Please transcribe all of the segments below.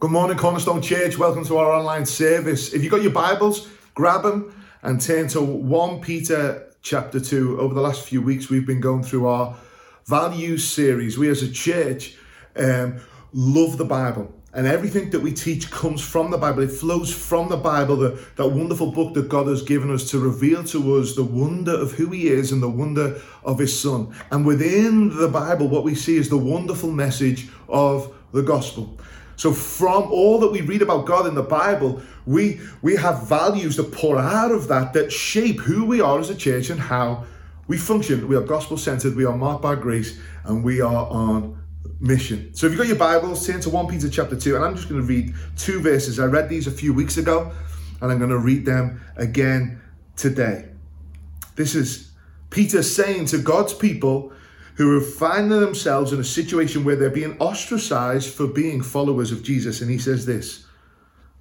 Good morning, Cornerstone Church. Welcome to our online service. If you've got your Bibles, grab them and turn to 1 Peter chapter 2. Over the last few weeks, we've been going through our values series. We as a church um, love the Bible. And everything that we teach comes from the Bible. It flows from the Bible, the, that wonderful book that God has given us to reveal to us the wonder of who He is and the wonder of His Son. And within the Bible, what we see is the wonderful message of the gospel. So from all that we read about God in the Bible, we we have values that pour out of that that shape who we are as a church and how we function. We are gospel centered, we are marked by grace, and we are on mission. So if you've got your Bibles, turn to 1 Peter chapter 2, and I'm just going to read two verses. I read these a few weeks ago, and I'm going to read them again today. This is Peter saying to God's people who are finding themselves in a situation where they're being ostracized for being followers of Jesus. And he says this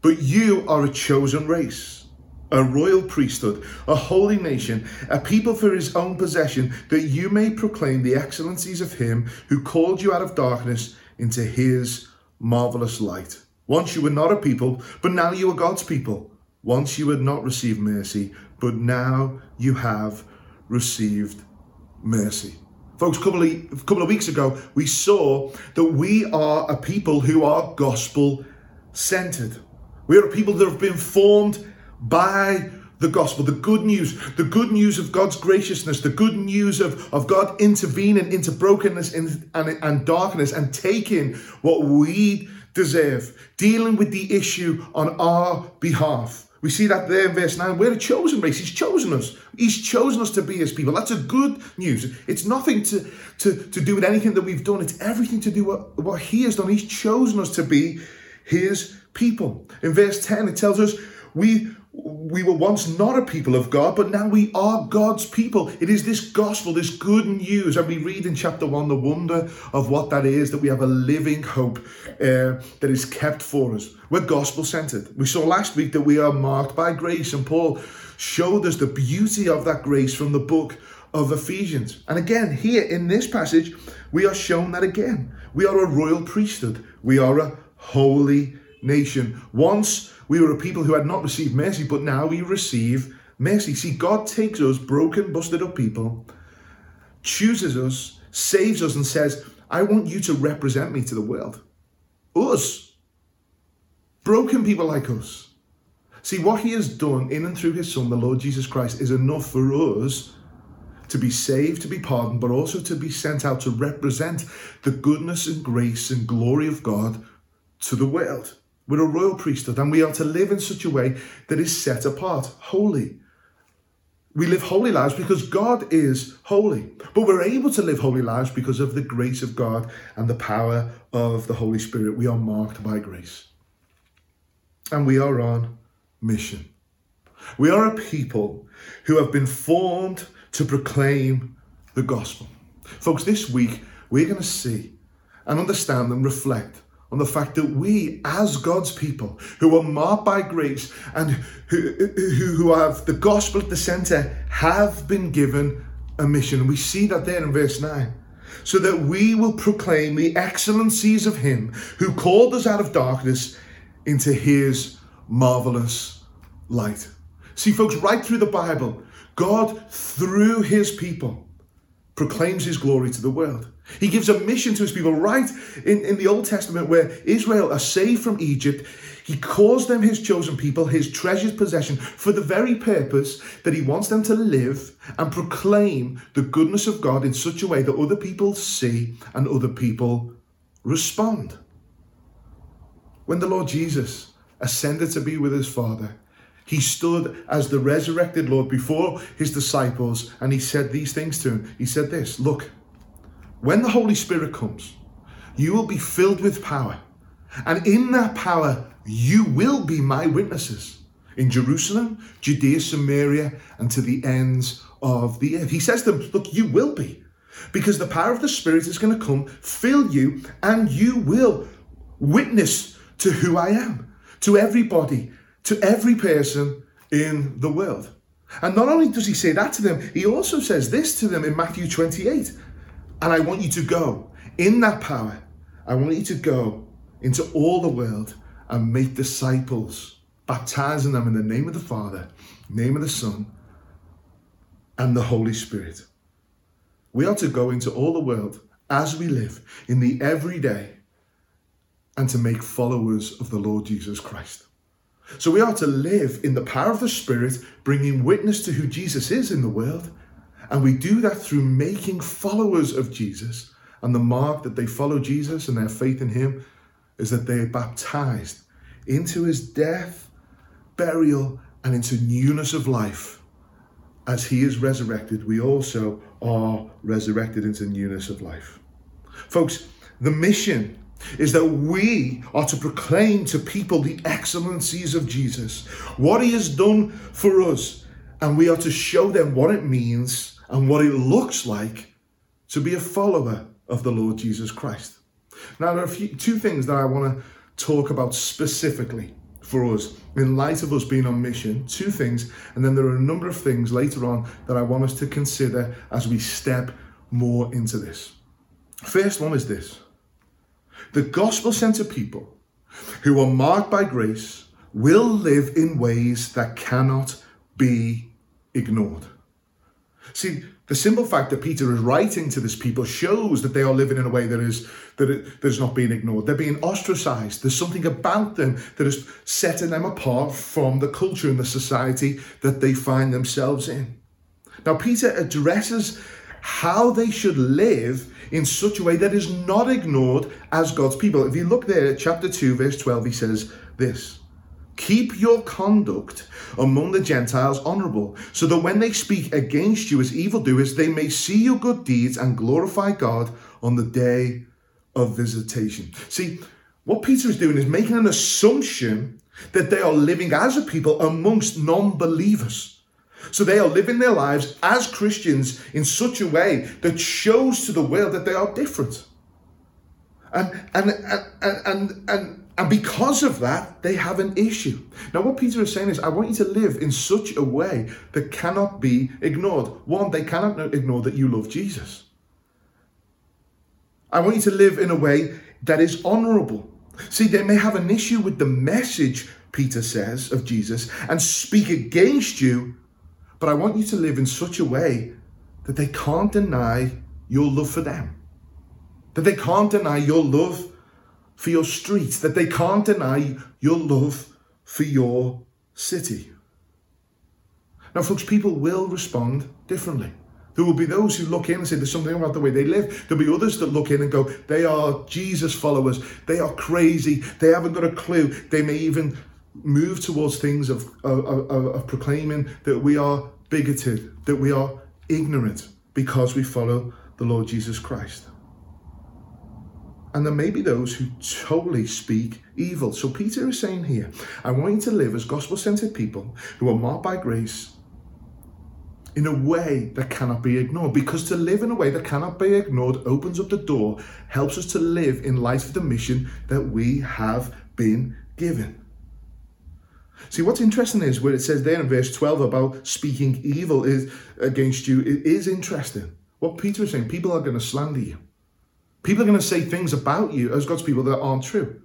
But you are a chosen race, a royal priesthood, a holy nation, a people for his own possession, that you may proclaim the excellencies of him who called you out of darkness into his marvelous light. Once you were not a people, but now you are God's people. Once you had not received mercy, but now you have received mercy. Folks, a couple, of, couple of weeks ago, we saw that we are a people who are gospel centered. We are a people that have been formed by the gospel, the good news, the good news of God's graciousness, the good news of, of God intervening into brokenness and, and, and darkness and taking what we deserve, dealing with the issue on our behalf. We see that there in verse 9. We're a chosen race. He's chosen us. He's chosen us to be his people. That's a good news. It's nothing to, to, to do with anything that we've done. It's everything to do with what, what he has done. He's chosen us to be his people. In verse 10, it tells us we we were once not a people of God, but now we are God's people. It is this gospel, this good news. And we read in chapter one the wonder of what that is that we have a living hope uh, that is kept for us. We're gospel centered. We saw last week that we are marked by grace, and Paul showed us the beauty of that grace from the book of Ephesians. And again, here in this passage, we are shown that again. We are a royal priesthood, we are a holy nation. Once we were a people who had not received mercy, but now we receive mercy. See, God takes us, broken, busted up people, chooses us, saves us, and says, I want you to represent me to the world. Us. Broken people like us. See, what He has done in and through His Son, the Lord Jesus Christ, is enough for us to be saved, to be pardoned, but also to be sent out to represent the goodness and grace and glory of God to the world. We're a royal priesthood and we are to live in such a way that is set apart, holy. We live holy lives because God is holy. But we're able to live holy lives because of the grace of God and the power of the Holy Spirit. We are marked by grace. And we are on mission. We are a people who have been formed to proclaim the gospel. Folks, this week we're going to see and understand and reflect on the fact that we, as God's people, who are marked by grace and who, who, have the gospel at the center, have been given a mission. We see that there in verse 9. So that we will proclaim the excellencies of Him who called us out of darkness into His marvelous light. See, folks, right through the Bible, God, through His people, proclaims His glory to the world. He gives a mission to his people right in, in the Old Testament where Israel are saved from Egypt. He calls them his chosen people, his treasured possession, for the very purpose that he wants them to live and proclaim the goodness of God in such a way that other people see and other people respond. When the Lord Jesus ascended to be with his Father, he stood as the resurrected Lord before his disciples and he said these things to him. He said, This, look, when the Holy Spirit comes, you will be filled with power. And in that power, you will be my witnesses in Jerusalem, Judea, Samaria, and to the ends of the earth. He says to them, Look, you will be, because the power of the Spirit is going to come, fill you, and you will witness to who I am, to everybody, to every person in the world. And not only does he say that to them, he also says this to them in Matthew 28 and I want you to go in that power. I want you to go into all the world and make disciples, baptizing them in the name of the Father, name of the Son, and the Holy Spirit. We are to go into all the world as we live in the everyday and to make followers of the Lord Jesus Christ. So we are to live in the power of the Spirit, bringing witness to who Jesus is in the world. And we do that through making followers of Jesus. And the mark that they follow Jesus and their faith in Him is that they are baptized into His death, burial, and into newness of life. As He is resurrected, we also are resurrected into newness of life. Folks, the mission is that we are to proclaim to people the excellencies of Jesus, what he has done for us, and we are to show them what it means and what it looks like to be a follower of the Lord Jesus Christ. Now, there are few, two things that I want to talk about specifically for us in light of us being on mission. Two things, and then there are a number of things later on that I want us to consider as we step more into this. First one is this the gospel centered people who are marked by grace will live in ways that cannot be ignored. See, the simple fact that Peter is writing to this people shows that they are living in a way that is that it, that is not being ignored. They're being ostracized. There's something about them that is setting them apart from the culture and the society that they find themselves in. Now, Peter addresses how they should live in such a way that is not ignored as God's people. If you look there at chapter 2, verse 12, he says this Keep your conduct among the Gentiles honorable, so that when they speak against you as evildoers, they may see your good deeds and glorify God on the day of visitation. See, what Peter is doing is making an assumption that they are living as a people amongst non believers. So they are living their lives as Christians in such a way that shows to the world that they are different. And and and and and, and because of that, they have an issue. Now, what Peter is saying is, I want you to live in such a way that cannot be ignored. One, they cannot ignore that you love Jesus. I want you to live in a way that is honorable. See, they may have an issue with the message, Peter says, of Jesus and speak against you but I want you to live in such a way that they can't deny your love for them. That they can't deny your love for your streets. That they can't deny your love for your city. Now, folks, people will respond differently. There will be those who look in and say there's something about the way they live. There'll be others that look in and go, they are Jesus followers. They are crazy. They haven't got a clue. They may even move towards things of, of, of, of proclaiming that we are bigoted, that we are ignorant because we follow the Lord Jesus Christ. And there may be those who totally speak evil. So Peter is saying here, I want you to live as gospel centered people who are marked by grace in a way that cannot be ignored. Because to live in a way that cannot be ignored opens up the door, helps us to live in light of the mission that we have been given. See, what's interesting is where it says there in verse 12 about speaking evil is against you, it is interesting. What Peter is saying, people are going to slander you. People are going to say things about you as God's people that aren't true.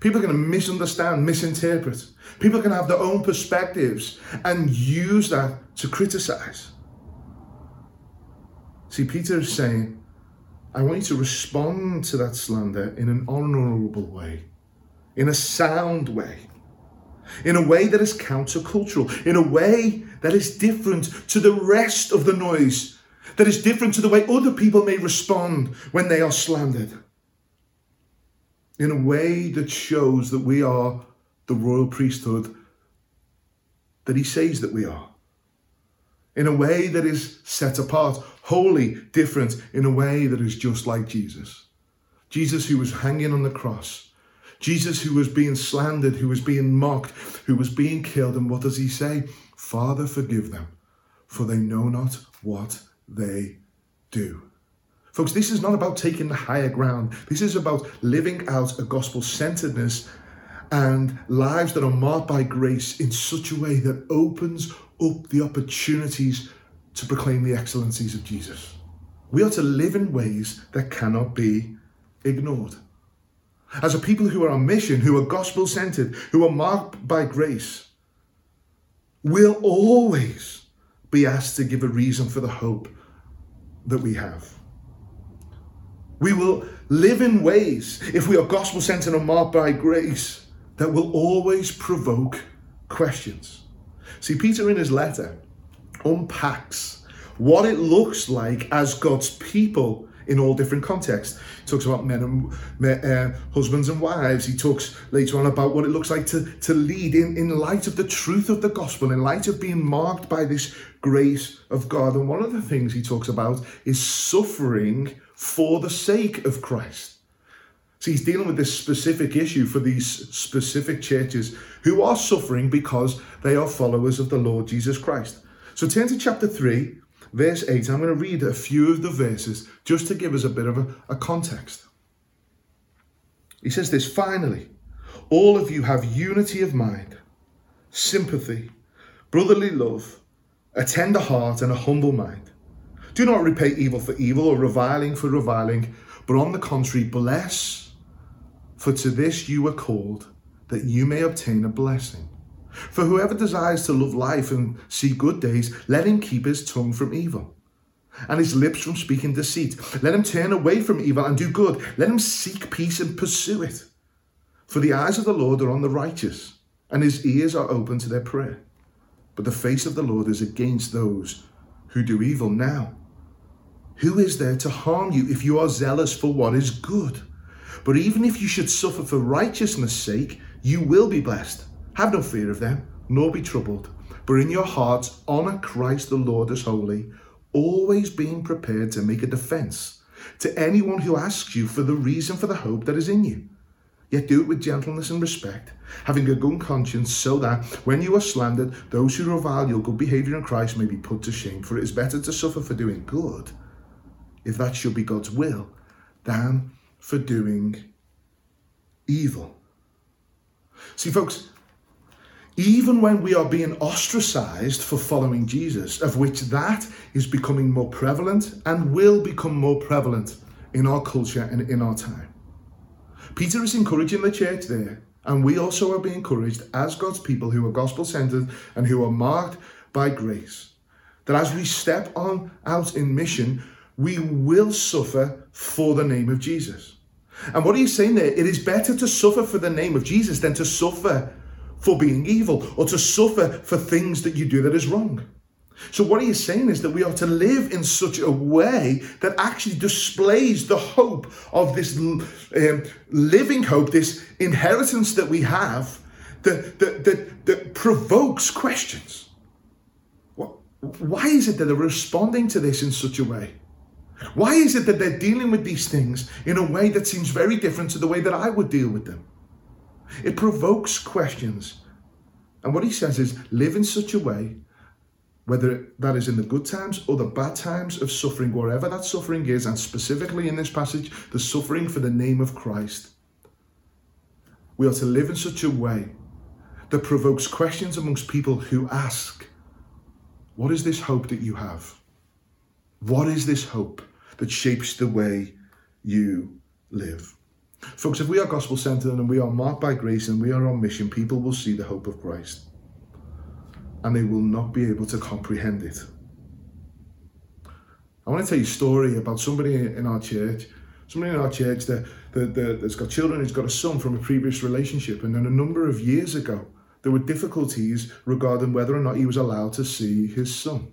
People are going to misunderstand, misinterpret. People are going to have their own perspectives and use that to criticize. See, Peter is saying, I want you to respond to that slander in an honorable way, in a sound way in a way that is countercultural, in a way that is different to the rest of the noise, that is different to the way other people may respond when they are slandered. In a way that shows that we are the royal priesthood that he says that we are. In a way that is set apart, holy, different, in a way that is just like Jesus. Jesus, who was hanging on the cross Jesus, who was being slandered, who was being mocked, who was being killed. And what does he say? Father, forgive them, for they know not what they do. Folks, this is not about taking the higher ground. This is about living out a gospel centeredness and lives that are marked by grace in such a way that opens up the opportunities to proclaim the excellencies of Jesus. We are to live in ways that cannot be ignored. As a people who are on mission, who are gospel centered, who are marked by grace, we'll always be asked to give a reason for the hope that we have. We will live in ways, if we are gospel centered and marked by grace, that will always provoke questions. See, Peter in his letter unpacks what it looks like as God's people in all different contexts. He talks about men and uh, husbands and wives. He talks later on about what it looks like to, to lead in, in light of the truth of the gospel, in light of being marked by this grace of God. And one of the things he talks about is suffering for the sake of Christ. So he's dealing with this specific issue for these specific churches who are suffering because they are followers of the Lord Jesus Christ. So turn to chapter 3, verse 8. I'm going to read a few of the verses just to give us a bit of a, a context. He says this finally, all of you have unity of mind, sympathy, brotherly love, a tender heart, and a humble mind. Do not repay evil for evil or reviling for reviling, but on the contrary, bless, for to this you were called, that you may obtain a blessing. For whoever desires to love life and see good days, let him keep his tongue from evil and his lips from speaking deceit. Let him turn away from evil and do good. Let him seek peace and pursue it. For the eyes of the Lord are on the righteous, and his ears are open to their prayer. But the face of the Lord is against those who do evil now. Who is there to harm you if you are zealous for what is good? But even if you should suffer for righteousness' sake, you will be blessed. Have no fear of them, nor be troubled. But in your hearts, honor Christ the Lord as holy, always being prepared to make a defense to anyone who asks you for the reason for the hope that is in you. Yet do it with gentleness and respect, having a good conscience, so that when you are slandered, those who revile your good behavior in Christ may be put to shame. For it is better to suffer for doing good, if that should be God's will, than for doing evil. See, folks, even when we are being ostracized for following Jesus, of which that is becoming more prevalent and will become more prevalent in our culture and in our time. Peter is encouraging the church there, and we also are being encouraged as God's people who are gospel centered and who are marked by grace. That as we step on out in mission, we will suffer for the name of Jesus. And what he's saying there, it is better to suffer for the name of Jesus than to suffer for being evil or to suffer for things that you do that is wrong. So, what he is saying is that we are to live in such a way that actually displays the hope of this um, living hope, this inheritance that we have that, that, that, that provokes questions. Why is it that they're responding to this in such a way? Why is it that they're dealing with these things in a way that seems very different to the way that I would deal with them? It provokes questions. And what he says is live in such a way, whether that is in the good times or the bad times of suffering, wherever that suffering is, and specifically in this passage, the suffering for the name of Christ. We are to live in such a way that provokes questions amongst people who ask, What is this hope that you have? What is this hope that shapes the way you live? Folks, if we are gospel centered and we are marked by grace and we are on mission, people will see the hope of Christ and they will not be able to comprehend it. I want to tell you a story about somebody in our church, somebody in our church that, that, that, that's got children, who's got a son from a previous relationship, and then a number of years ago, there were difficulties regarding whether or not he was allowed to see his son.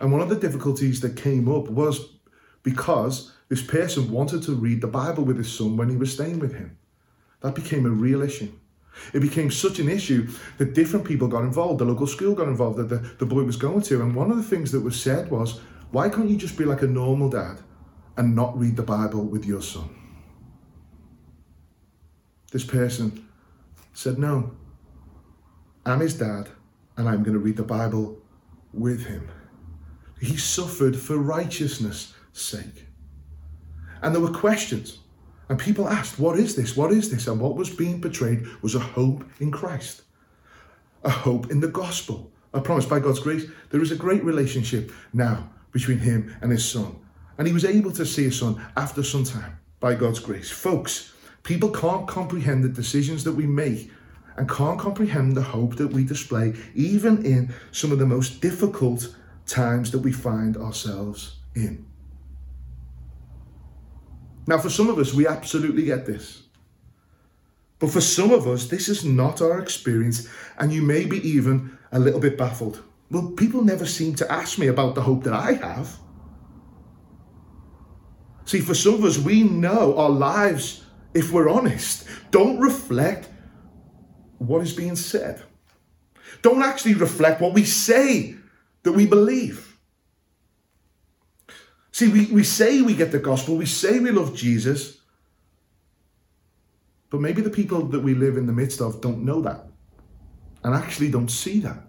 And one of the difficulties that came up was because this person wanted to read the Bible with his son when he was staying with him. That became a real issue. It became such an issue that different people got involved. The local school got involved that the, the boy was going to. And one of the things that was said was, why can't you just be like a normal dad and not read the Bible with your son? This person said, no, I'm his dad and I'm going to read the Bible with him. He suffered for righteousness' sake. And there were questions. And people asked, What is this? What is this? And what was being portrayed was a hope in Christ, a hope in the gospel. I promise by God's grace, there is a great relationship now between him and his son. And he was able to see his son after some time by God's grace. Folks, People can't comprehend the decisions that we make and can't comprehend the hope that we display, even in some of the most difficult times that we find ourselves in. Now, for some of us, we absolutely get this. But for some of us, this is not our experience, and you may be even a little bit baffled. Well, people never seem to ask me about the hope that I have. See, for some of us, we know our lives, if we're honest, don't reflect what is being said, don't actually reflect what we say that we believe. See, we, we say we get the gospel, we say we love Jesus, but maybe the people that we live in the midst of don't know that and actually don't see that.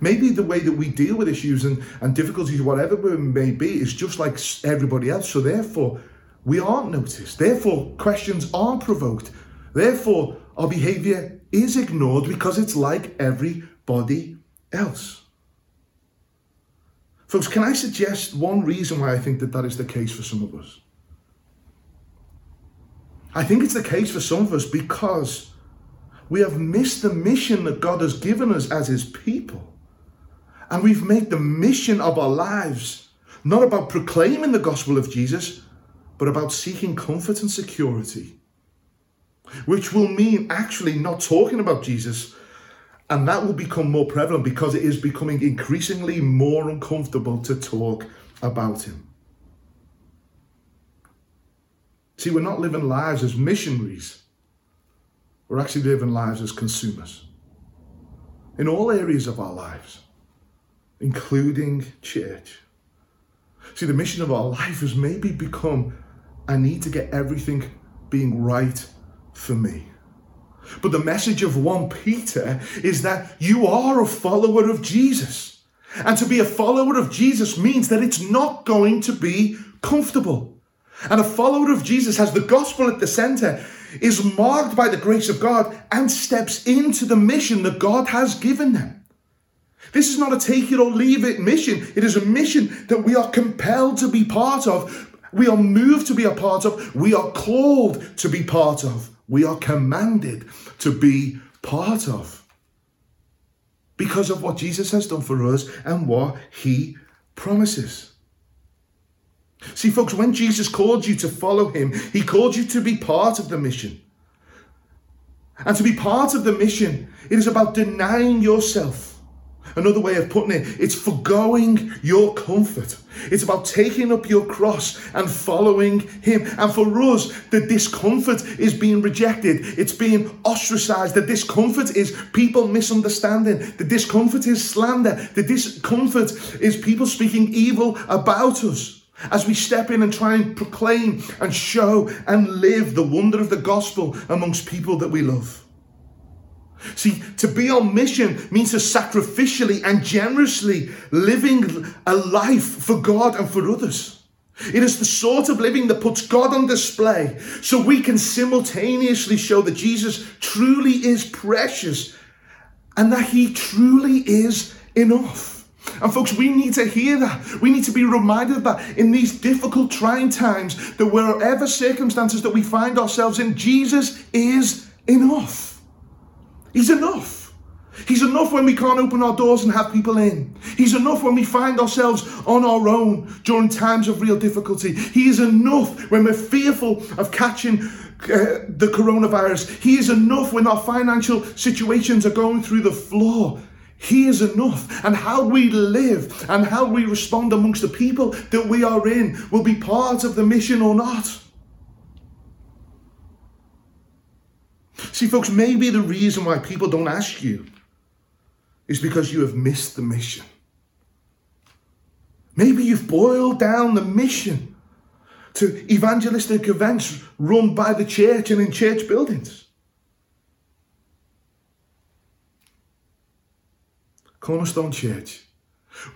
Maybe the way that we deal with issues and, and difficulties, whatever it may be, is just like everybody else. So therefore, we aren't noticed. Therefore, questions aren't provoked. Therefore, our behavior is ignored because it's like everybody else. Folks, can I suggest one reason why I think that that is the case for some of us? I think it's the case for some of us because we have missed the mission that God has given us as His people. And we've made the mission of our lives not about proclaiming the gospel of Jesus, but about seeking comfort and security, which will mean actually not talking about Jesus. And that will become more prevalent because it is becoming increasingly more uncomfortable to talk about him. See, we're not living lives as missionaries, we're actually living lives as consumers in all areas of our lives including church. See, the mission of our life has maybe become I need to get everything being right for me. But the message of 1 Peter is that you are a follower of Jesus. And to be a follower of Jesus means that it's not going to be comfortable. And a follower of Jesus has the gospel at the center, is marked by the grace of God, and steps into the mission that God has given them. This is not a take it or leave it mission. It is a mission that we are compelled to be part of. We are moved to be a part of. We are called to be part of. We are commanded to be part of. Because of what Jesus has done for us and what he promises. See, folks, when Jesus called you to follow him, he called you to be part of the mission. And to be part of the mission, it is about denying yourself Another way of putting it, it's forgoing your comfort. It's about taking up your cross and following Him. And for us, the discomfort is being rejected, it's being ostracized. The discomfort is people misunderstanding, the discomfort is slander, the discomfort is people speaking evil about us. As we step in and try and proclaim and show and live the wonder of the gospel amongst people that we love. See, to be on mission means to sacrificially and generously living a life for God and for others. It is the sort of living that puts God on display so we can simultaneously show that Jesus truly is precious and that he truly is enough. And folks, we need to hear that. We need to be reminded that in these difficult, trying times, that wherever circumstances that we find ourselves in, Jesus is enough. He's enough. He's enough when we can't open our doors and have people in. He's enough when we find ourselves on our own during times of real difficulty. He is enough when we're fearful of catching uh, the coronavirus. He is enough when our financial situations are going through the floor. He is enough. And how we live and how we respond amongst the people that we are in will be part of the mission or not. See, folks, maybe the reason why people don't ask you is because you have missed the mission. Maybe you've boiled down the mission to evangelistic events run by the church and in church buildings. Cornerstone Church.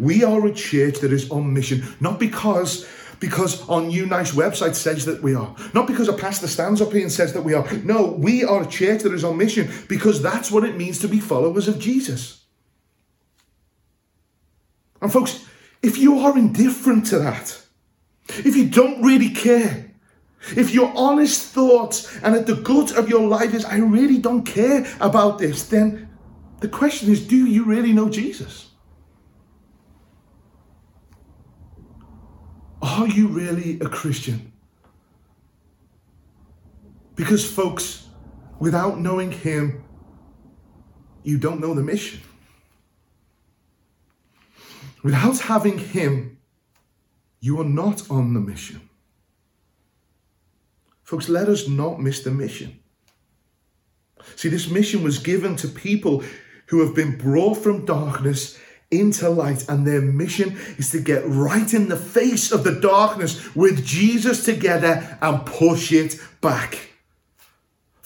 We are a church that is on mission, not because because our new nice website says that we are. Not because a pastor stands up here and says that we are. No, we are a church that is on mission because that's what it means to be followers of Jesus. And folks, if you are indifferent to that, if you don't really care, if your honest thoughts and at the gut of your life is, I really don't care about this, then the question is, do you really know Jesus? Are you really a Christian? Because, folks, without knowing Him, you don't know the mission. Without having Him, you are not on the mission. Folks, let us not miss the mission. See, this mission was given to people who have been brought from darkness into light, and their mission is to get right in the face of the darkness with Jesus together and push it back.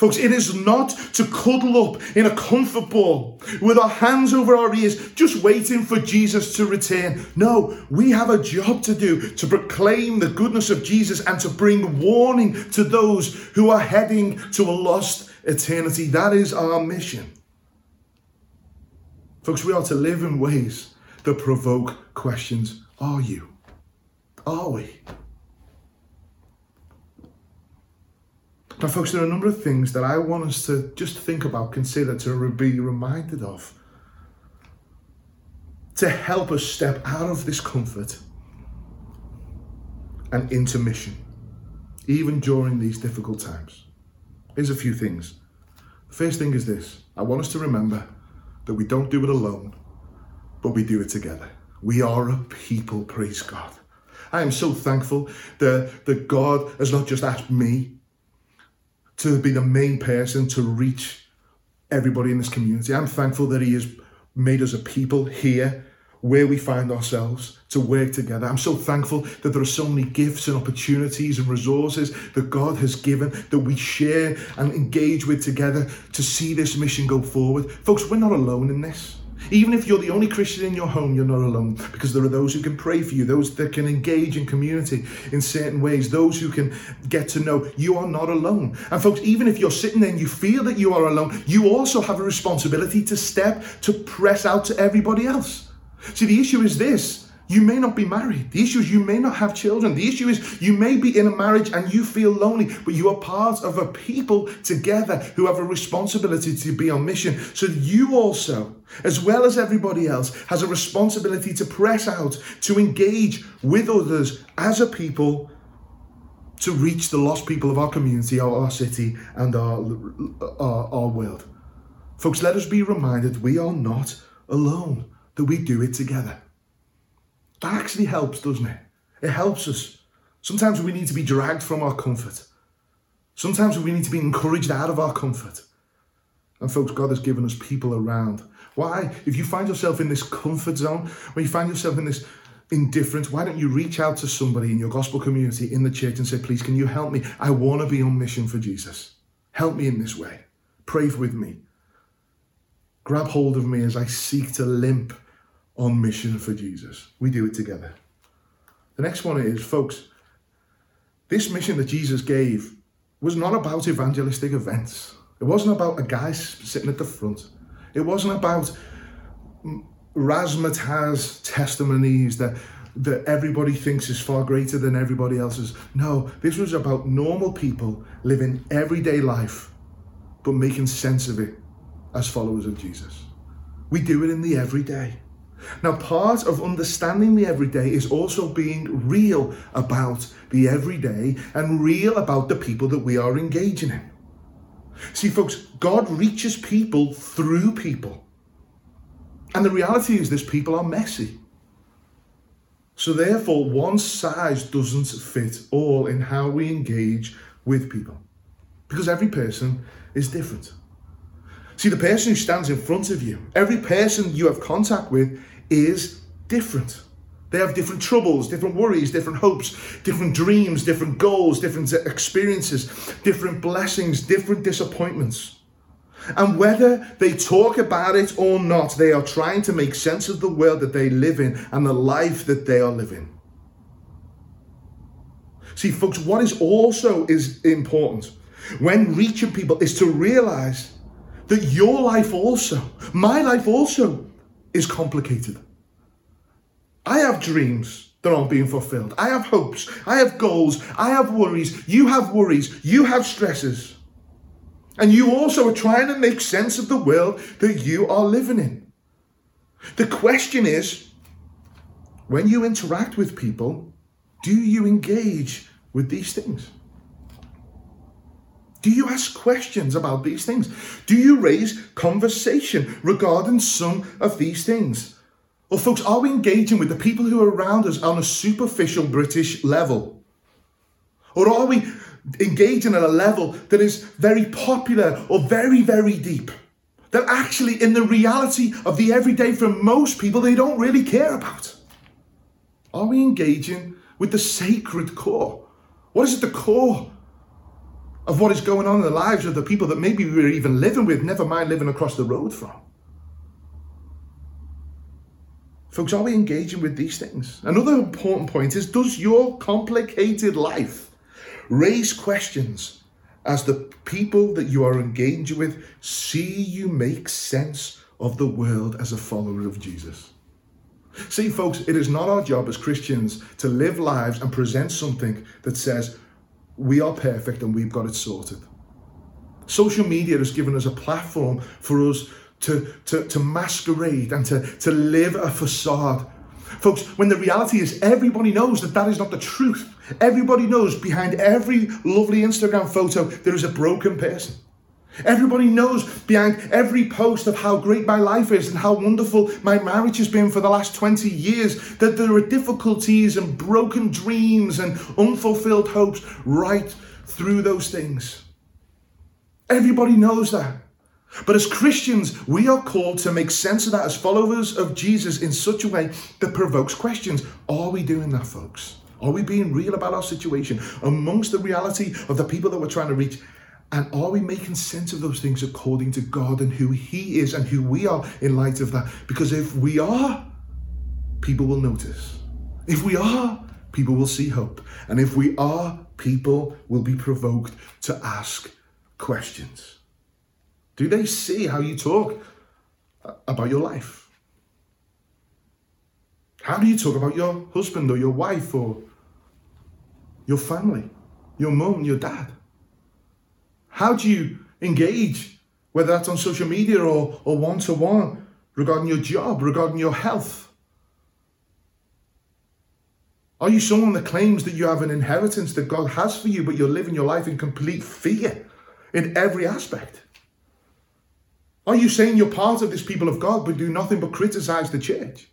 Folks, it is not to cuddle up in a comfort ball with our hands over our ears, just waiting for Jesus to return. No, we have a job to do to proclaim the goodness of Jesus and to bring warning to those who are heading to a lost eternity. That is our mission. Folks, we are to live in ways that provoke questions. Are you? Are we? Now, folks, there are a number of things that I want us to just think about, consider, to be reminded of, to help us step out of this comfort and into mission, even during these difficult times. Here's a few things. The first thing is this I want us to remember that we don't do it alone, but we do it together. We are a people, praise God. I am so thankful that, that God has not just asked me to be the main person to reach everybody in this community. I'm thankful that He has made us a people here where we find ourselves to work together. I'm so thankful that there are so many gifts and opportunities and resources that God has given that we share and engage with together to see this mission go forward. Folks, we're not alone in this. Even if you're the only Christian in your home, you're not alone because there are those who can pray for you, those that can engage in community in certain ways, those who can get to know you are not alone. And folks, even if you're sitting there and you feel that you are alone, you also have a responsibility to step to press out to everybody else. See, the issue is this you may not be married. The issue is you may not have children. The issue is you may be in a marriage and you feel lonely, but you are part of a people together who have a responsibility to be on mission. So you also, as well as everybody else, has a responsibility to press out, to engage with others as a people to reach the lost people of our community, our, our city, and our, our, our world. Folks, let us be reminded we are not alone, that we do it together. That actually helps, doesn't it? It helps us. Sometimes we need to be dragged from our comfort. Sometimes we need to be encouraged out of our comfort. And folks, God has given us people around. Why? If you find yourself in this comfort zone, when you find yourself in this indifference, why don't you reach out to somebody in your gospel community in the church and say, please, can you help me? I want to be on mission for Jesus. Help me in this way. Pray with me. Grab hold of me as I seek to limp on mission for Jesus. We do it together. The next one is, folks, this mission that Jesus gave was not about evangelistic events. It wasn't about a guy sitting at the front. It wasn't about razzmatazz testimonies that that everybody thinks is far greater than everybody else's. No, this was about normal people living everyday life, but making sense of it as followers of Jesus. We do it in the everyday. Now, part of understanding the everyday is also being real about the everyday and real about the people that we are engaging in. See, folks, God reaches people through people. And the reality is, this people are messy. So, therefore, one size doesn't fit all in how we engage with people. Because every person is different. See, the person who stands in front of you, every person you have contact with is different. They have different troubles, different worries, different hopes, different dreams, different goals, different experiences, different blessings, different disappointments. And whether they talk about it or not, they are trying to make sense of the world that they live in and the life that they are living. See, folks, what is also is important when reaching people is to realize that your life also, my life also, is complicated. I have dreams. that aren't being fulfilled. I have hopes. I have goals. I have worries. You have worries. You have stresses. And you also are trying to make sense of the world that you are living in. The question is when you interact with people, do you engage with these things? Do you ask questions about these things? Do you raise conversation regarding some of these things? Or, folks, are we engaging with the people who are around us on a superficial British level? Or are we engaging at a level that is very popular or very, very deep? That actually, in the reality of the everyday for most people, they don't really care about? Are we engaging with the sacred core? What is at the core of what is going on in the lives of the people that maybe we're even living with, never mind living across the road from? Folks, are we engaging with these things? Another important point is Does your complicated life raise questions as the people that you are engaging with see you make sense of the world as a follower of Jesus? See, folks, it is not our job as Christians to live lives and present something that says we are perfect and we've got it sorted. Social media has given us a platform for us to, to, to masquerade and to, to live a facade. Folks, when the reality is everybody knows that that is not the truth. Everybody knows behind every lovely Instagram photo there is a broken person. Everybody knows behind every post of how great my life is and how wonderful my marriage has been for the last 20 years that there are difficulties and broken dreams and unfulfilled hopes right through those things. Everybody knows that. But as Christians, we are called to make sense of that as followers of Jesus in such a way that provokes questions. Are we doing that, folks? Are we being real about our situation amongst the reality of the people that we're trying to reach? And are we making sense of those things according to God and who He is and who we are in light of that? Because if we are, people will notice. If we are, people will see hope. And if we are, people will be provoked to ask questions. Do they see how you talk about your life? How do you talk about your husband or your wife or your family, your mum, your dad? How do you engage, whether that's on social media or, one to one, regarding your job, regarding your health? Are you someone that claims that you have an inheritance that God has for you, but you're living your life in complete fear in every aspect? Are you saying you're part of this people of God but do nothing but criticize the church?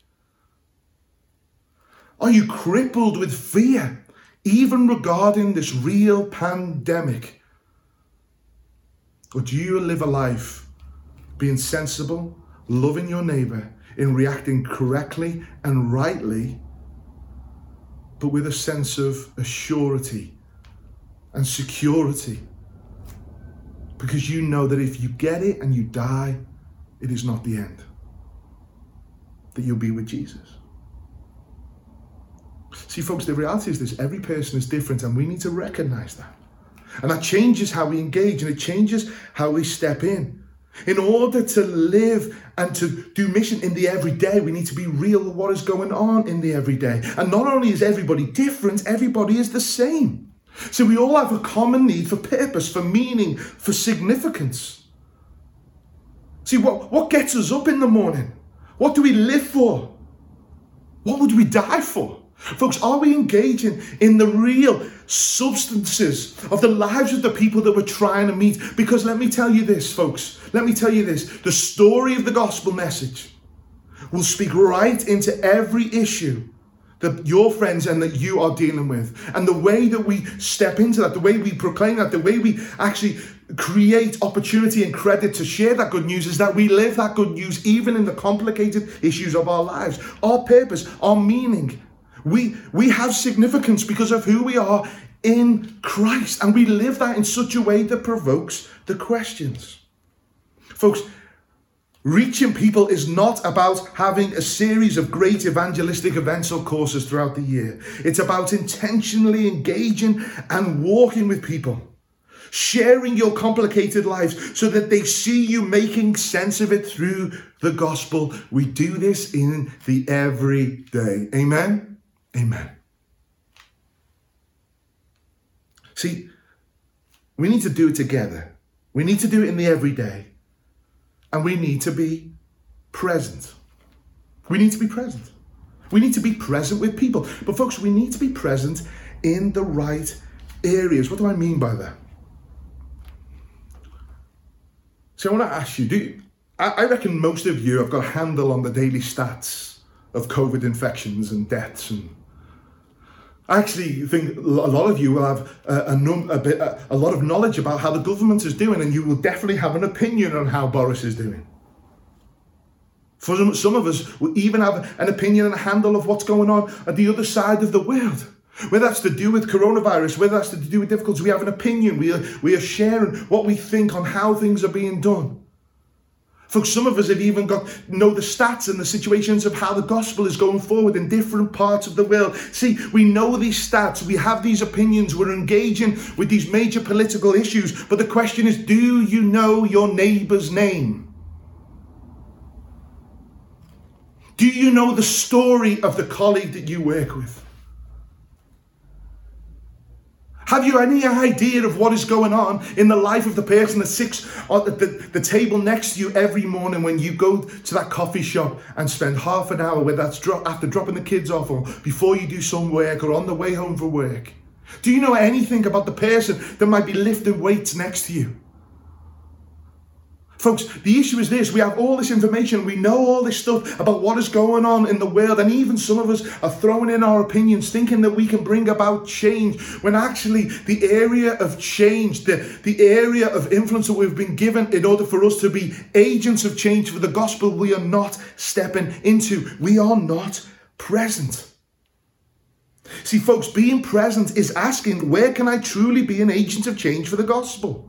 Are you crippled with fear, even regarding this real pandemic? Or do you live a life being sensible, loving your neighbor, in reacting correctly and rightly, but with a sense of assurity and security because you know that if you get it and you die, it is not the end. That you'll be with Jesus. See, folks, the reality is this every person is different, and we need to recognize that. And that changes how we engage and it changes how we step in. In order to live and to do mission in the everyday, we need to be real with what is going on in the everyday. And not only is everybody different, everybody is the same. So we all have a common need for purpose, for meaning, for significance. See, what, what gets us up in the morning? What do we live for? What would we die for? Folks, are we engaging in the real substances of the lives of the people that we're trying to meet? Because let me tell you this, folks, let me tell you this the story of the gospel message will speak right into every issue that your friends and that you are dealing with. And the way that we step into that, the way we proclaim that, the way we actually create opportunity and credit to share that good news is that we live that good news even in the complicated issues of our lives. Our purpose, our meaning. We, we have significance because of who we are in Christ. And we live that in such a way that provokes the questions. Folks, Reaching people is not about having a series of great evangelistic events or courses throughout the year. It's about intentionally engaging and walking with people, sharing your complicated lives so that they see you making sense of it through the gospel. We do this in the everyday. Amen. Amen. See, we need to do it together. We need to do it in the everyday. And we need to be present. We need to be present. We need to be present with people. But, folks, we need to be present in the right areas. What do I mean by that? So, I want to ask you do you, I reckon most of you have got a handle on the daily stats of COVID infections and deaths and I actually think a lot of you will have a, a, num, a, bit, a, a lot of knowledge about how the government is doing, and you will definitely have an opinion on how Boris is doing. For some, some of us will even have an opinion and a handle of what's going on at the other side of the world. Whether that's to do with coronavirus, whether that's to do with difficulties, we have an opinion. We are, we are sharing what we think on how things are being done. Folks, some of us have even got know the stats and the situations of how the gospel is going forward in different parts of the world. See, we know these stats, we have these opinions, we're engaging with these major political issues. But the question is, do you know your neighbor's name? Do you know the story of the colleague that you work with? Have you any idea of what is going on in the life of the person that sits at the, the, table next to you every morning when you go to that coffee shop and spend half an hour, whether that's drop, after dropping the kids off or before you do some work or on the way home from work? Do you know anything about the person that might be lifting weights next to you? Folks, the issue is this we have all this information, we know all this stuff about what is going on in the world, and even some of us are throwing in our opinions, thinking that we can bring about change, when actually the area of change, the, the area of influence that we've been given in order for us to be agents of change for the gospel, we are not stepping into. We are not present. See, folks, being present is asking, where can I truly be an agent of change for the gospel?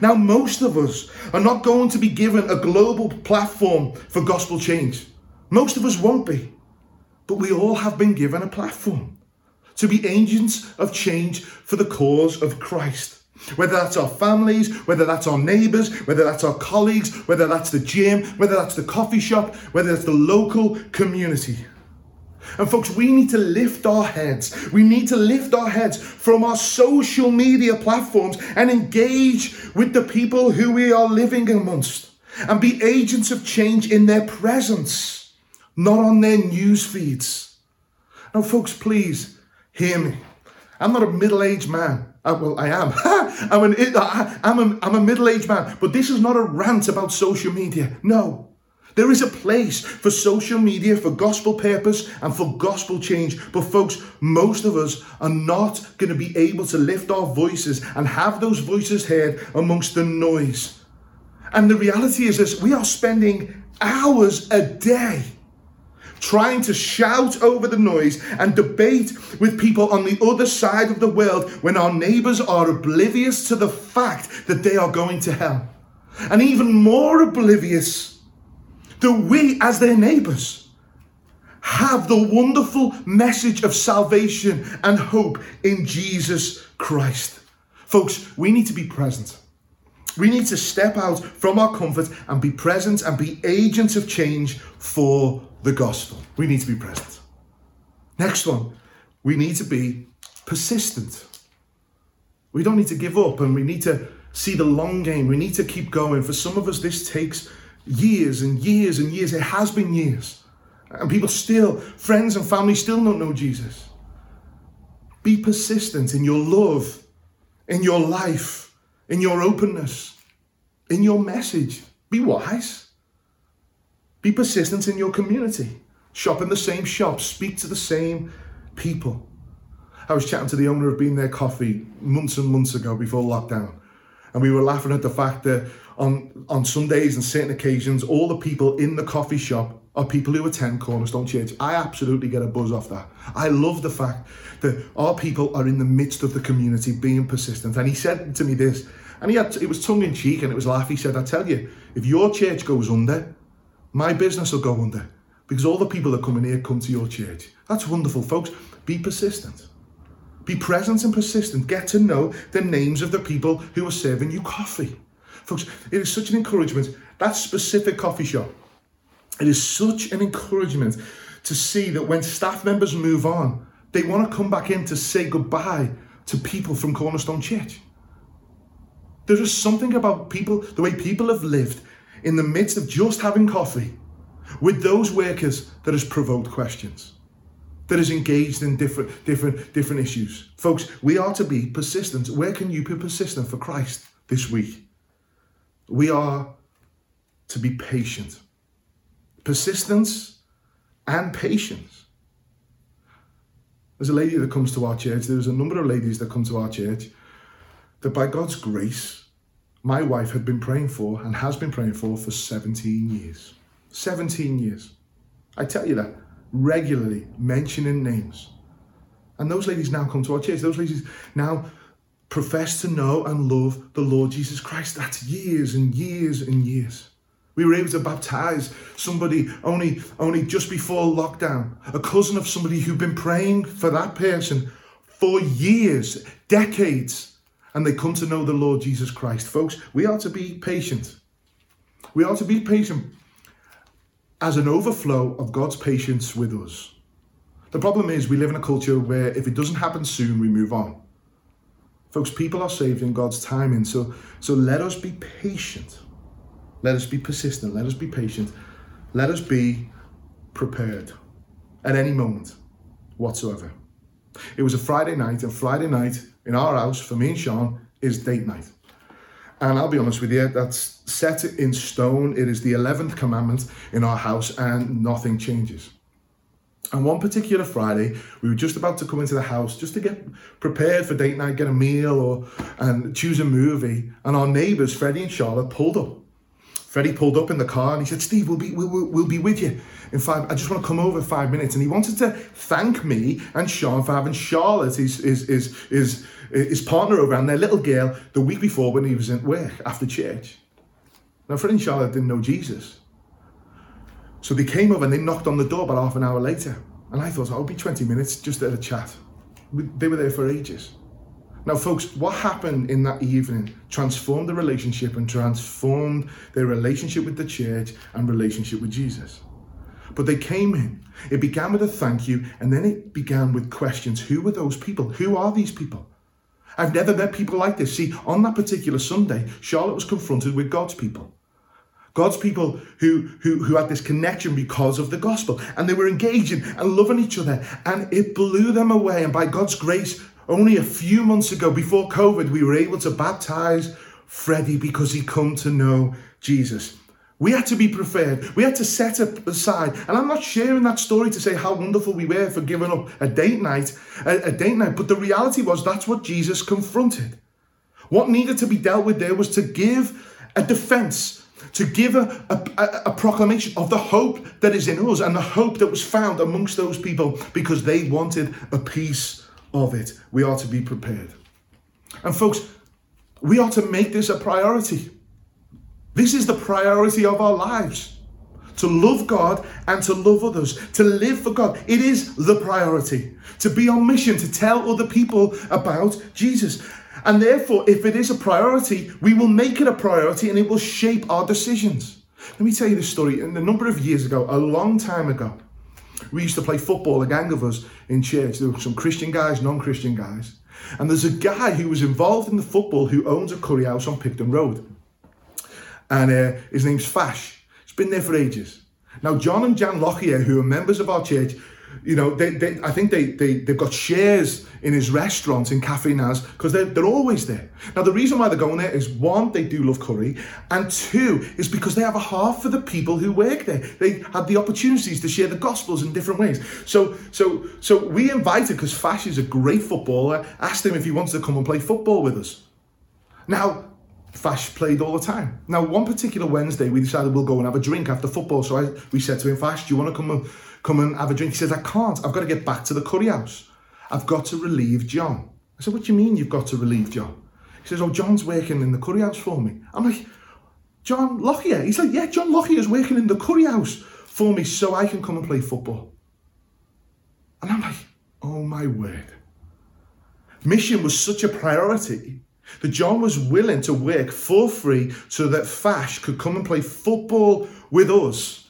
Now, most of us are not going to be given a global platform for gospel change. Most of us won't be. But we all have been given a platform to be agents of change for the cause of Christ. Whether that's our families, whether that's our neighbours, whether that's our colleagues, whether that's the gym, whether that's the coffee shop, whether it's the local community. And folks, we need to lift our heads. We need to lift our heads from our social media platforms and engage with the people who we are living amongst and be agents of change in their presence, not on their news feeds. Now, folks, please hear me. I'm not a middle aged man. Uh, well, I am. I'm, an, I'm a, I'm a middle aged man. But this is not a rant about social media. No. There is a place for social media for gospel purpose and for gospel change. But, folks, most of us are not going to be able to lift our voices and have those voices heard amongst the noise. And the reality is this we are spending hours a day trying to shout over the noise and debate with people on the other side of the world when our neighbors are oblivious to the fact that they are going to hell. And even more oblivious that we, as their neighbors, have the wonderful message of salvation and hope in Jesus Christ. Folks, we need to be present. We need to step out from our comfort and be present and be agents of change for the gospel. We need to be present. Next one, we need to be persistent. We don't need to give up and we need to see the long game. We need to keep going. For some of us, this takes years and years and years. It has been years. And people still, friends and family still don't know Jesus. Be persistent in your love, in your life, in your openness, in your message. Be wise. Be persistent in your community. Shop in the same shops, speak to the same people. I was chatting to the owner of Bean There Coffee months and months ago before lockdown, and we were laughing at the fact that on, on Sundays and certain occasions, all the people in the coffee shop are people who attend Cornerstone Church. I absolutely get a buzz off that. I love the fact that our people are in the midst of the community being persistent. And he said to me this, and he had it was tongue in cheek and it was laugh. He said, I tell you, if your church goes under, my business will go under. Because all the people that come in here come to your church. That's wonderful, folks. Be persistent. Be present and persistent. Get to know the names of the people who are serving you coffee. Folks, it is such an encouragement. That specific coffee shop, it is such an encouragement to see that when staff members move on, They want to come back in to say goodbye to people from Cornerstone Church. There is something about people, the way people have lived in the midst of just having coffee with those workers that has provoked questions, that is engaged in different, different, different issues. Folks, we are to be persistent. Where can you be persistent for Christ this week? We are to be patient. Persistence and patience. There's a lady that comes to our church, there's a number of ladies that come to our church that by God's grace, my wife had been praying for and has been praying for for 17 years. 17 years. I tell you that regularly, mentioning names. And those ladies now come to our church. Those ladies now profess to know and love the Lord Jesus Christ. That's years and years and years. We were able to baptize somebody only, only just before lockdown, a cousin of somebody who'd been praying for that person for years, decades, and they come to know the Lord Jesus Christ. Folks, we are to be patient. We are to be patient as an overflow of God's patience with us. The problem is, we live in a culture where if it doesn't happen soon, we move on. Folks, people are saved in God's timing, so, so let us be patient. Let us be persistent. Let us be patient. Let us be prepared at any moment whatsoever. It was a Friday night, and Friday night in our house for me and Sean is date night. And I'll be honest with you, that's set in stone. It is the 11th commandment in our house, and nothing changes. And one particular Friday, we were just about to come into the house just to get prepared for date night, get a meal or and choose a movie. And our neighbours, Freddie and Charlotte, pulled up. Freddie pulled up in the car and he said, Steve, we'll be, we'll, we'll be with you in five, I just want to come over five minutes. And he wanted to thank me and Sean for having Charlotte, his, his, his, his, his partner over and their little girl the week before when he was at work after church. Now, Freddie and Charlotte didn't know Jesus. So they came over and they knocked on the door about half an hour later. And I thought, oh, it'll be 20 minutes just at a chat. They were there for ages. Now, folks, what happened in that evening transformed the relationship and transformed their relationship with the church and relationship with Jesus. But they came in. It began with a thank you, and then it began with questions. Who were those people? Who are these people? I've never met people like this. See, on that particular Sunday, Charlotte was confronted with God's people. God's people who, who, who had this connection because of the gospel. And they were engaging and loving each other. And it blew them away. And by God's grace, only a few months ago, before COVID, we were able to baptize Freddie because he come to know Jesus. We had to be prepared. We had to set aside. And I'm not sharing that story to say how wonderful we were for giving up a date night, a, a date night. But the reality was that's what Jesus confronted. What needed to be dealt with there was to give a defense, to give a, a, a, proclamation of the hope that is in us and the hope that was found amongst those people because they wanted a piece of it. We are to be prepared. And folks, we are to make this a priority. This is the priority of our lives. To love God and to love others, to live for God. It is the priority. To be on mission, to tell other people about Jesus. And therefore, if it is a priority, we will make it a priority and it will shape our decisions. Let me tell you this story. In a number of years ago, a long time ago, we used to play football, a gang of us in church. There were some Christian guys, non Christian guys. And there's a guy who was involved in the football who owns a curry house on Picton Road. And uh, his name's Fash. He's been there for ages. Now, John and Jan Lockyer, who are members of our church, you know, they, they, I think they, they, they've got shares in his restaurant in Cafe Naz because they're, they're always there. Now, the reason why they're going there is one, they do love curry, and two, is because they have a heart for the people who work there. They had the opportunities to share the gospels in different ways. So, so, so we invited, because Fash is a great footballer, asked him if he wants to come and play football with us. Now, Fash played all the time. Now, one particular Wednesday, we decided we'll go and have a drink after football. So I, we said to him, Fash, do you want to come and come and have a drink? He says, I can't. I've got to get back to the curry house. I've got to relieve John. I said, what do you mean you've got to relieve John? He says, oh, John's working in the curry house for me. I'm like, John Lockyer? He's like, yeah, John Lockyer's working in the curry house for me so I can come and play football. And I'm like, oh my word. Mission was such a priority that John was willing to work for free so that Fash could come and play football with us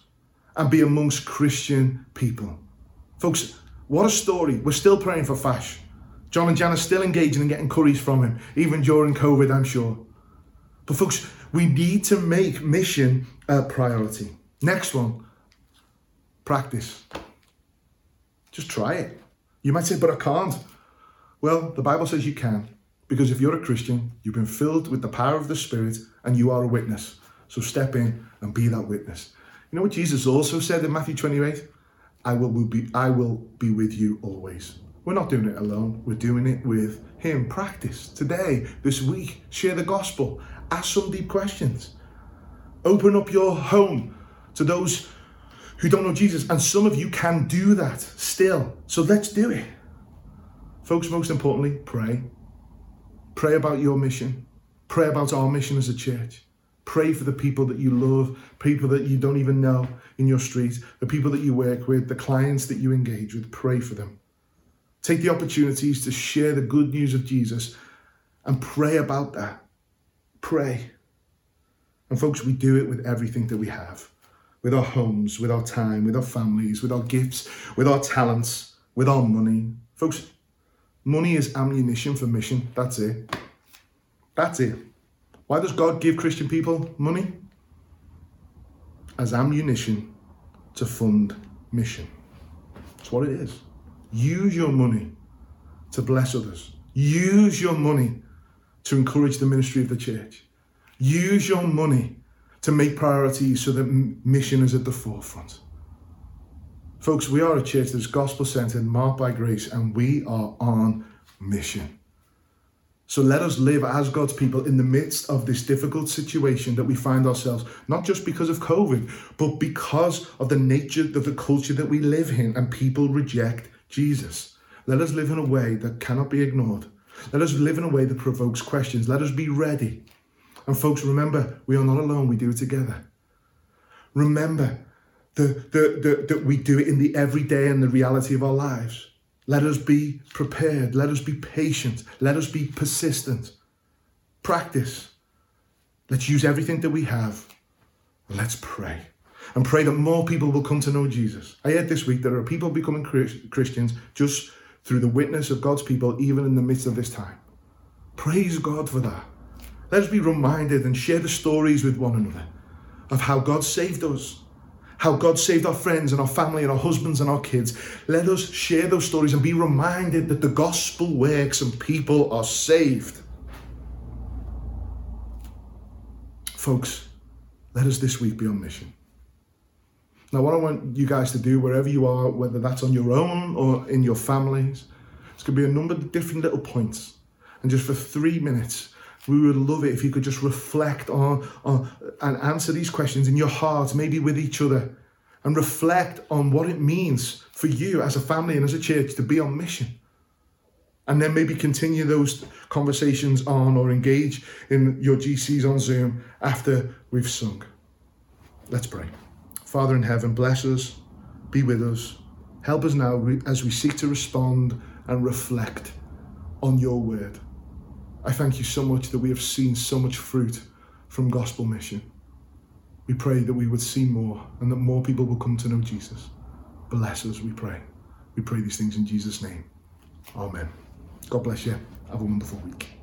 and be amongst Christian people. Folks, What a story. We're still praying for Fash. John and Jan are still engaging and getting curries from him, even during COVID, I'm sure. But folks, we need to make mission a priority. Next one, practice. Just try it. You might say, but I can't. Well, the Bible says you can, because if you're a Christian, you've been filled with the power of the Spirit and you are a witness. So step in and be that witness. You know what Jesus also said in Matthew 28? I will be I will be with you always. We're not doing it alone. We're doing it with him. Practice today, this week. Share the gospel. Ask some deep questions. Open up your home to those who don't know Jesus. And some of you can do that still. So let's do it. Folks, most importantly, pray. Pray about your mission. Pray about our mission as a church. Pray for the people that you love, people that you don't even know in your street, the people that you work with, the clients that you engage with. Pray for them. Take the opportunities to share the good news of Jesus and pray about that. Pray. And folks, we do it with everything that we have with our homes, with our time, with our families, with our gifts, with our talents, with our money. Folks, money is ammunition for mission. That's it. That's it. Why does God give Christian people money? As ammunition to fund mission. That's what it is. Use your money to bless others. Use your money to encourage the ministry of the church. Use your money to make priorities so that mission is at the forefront. Folks, we are a church that's gospel centered, marked by grace, and we are on mission. So let us live as God's people in the midst of this difficult situation that we find ourselves, not just because of COVID, but because of the nature of the culture that we live in and people reject Jesus. Let us live in a way that cannot be ignored. Let us live in a way that provokes questions. Let us be ready. And folks, remember, we are not alone, we do it together. Remember the, the, the, that we do it in the everyday and the reality of our lives. Let us be prepared. Let us be patient. Let us be persistent. Practice. Let's use everything that we have. Let's pray. And pray that more people will come to know Jesus. I heard this week there are people becoming Christians just through the witness of God's people, even in the midst of this time. Praise God for that. Let us be reminded and share the stories with one another of how God saved us how God saved our friends and our family and our husbands and our kids. Let us share those stories and be reminded that the gospel works and people are saved. Folks, let us this week be on mission. Now, what I want you guys to do, wherever you are, whether that's on your own or in your families, it's going to be a number of different little points. And just for three minutes, we would love it if you could just reflect on, on and answer these questions in your heart, maybe with each other, and reflect on what it means for you as a family and as a church to be on mission. And then maybe continue those conversations on or engage in your GCs on Zoom after we've sung. Let's pray. Father in heaven, bless us, be with us. Help us now as we seek to respond and reflect on your word. I thank you so much that we have seen so much fruit from gospel mission. We pray that we would see more and that more people will come to know Jesus. Bless us, we pray. We pray these things in Jesus' name. Amen. God bless you. Have a wonderful week.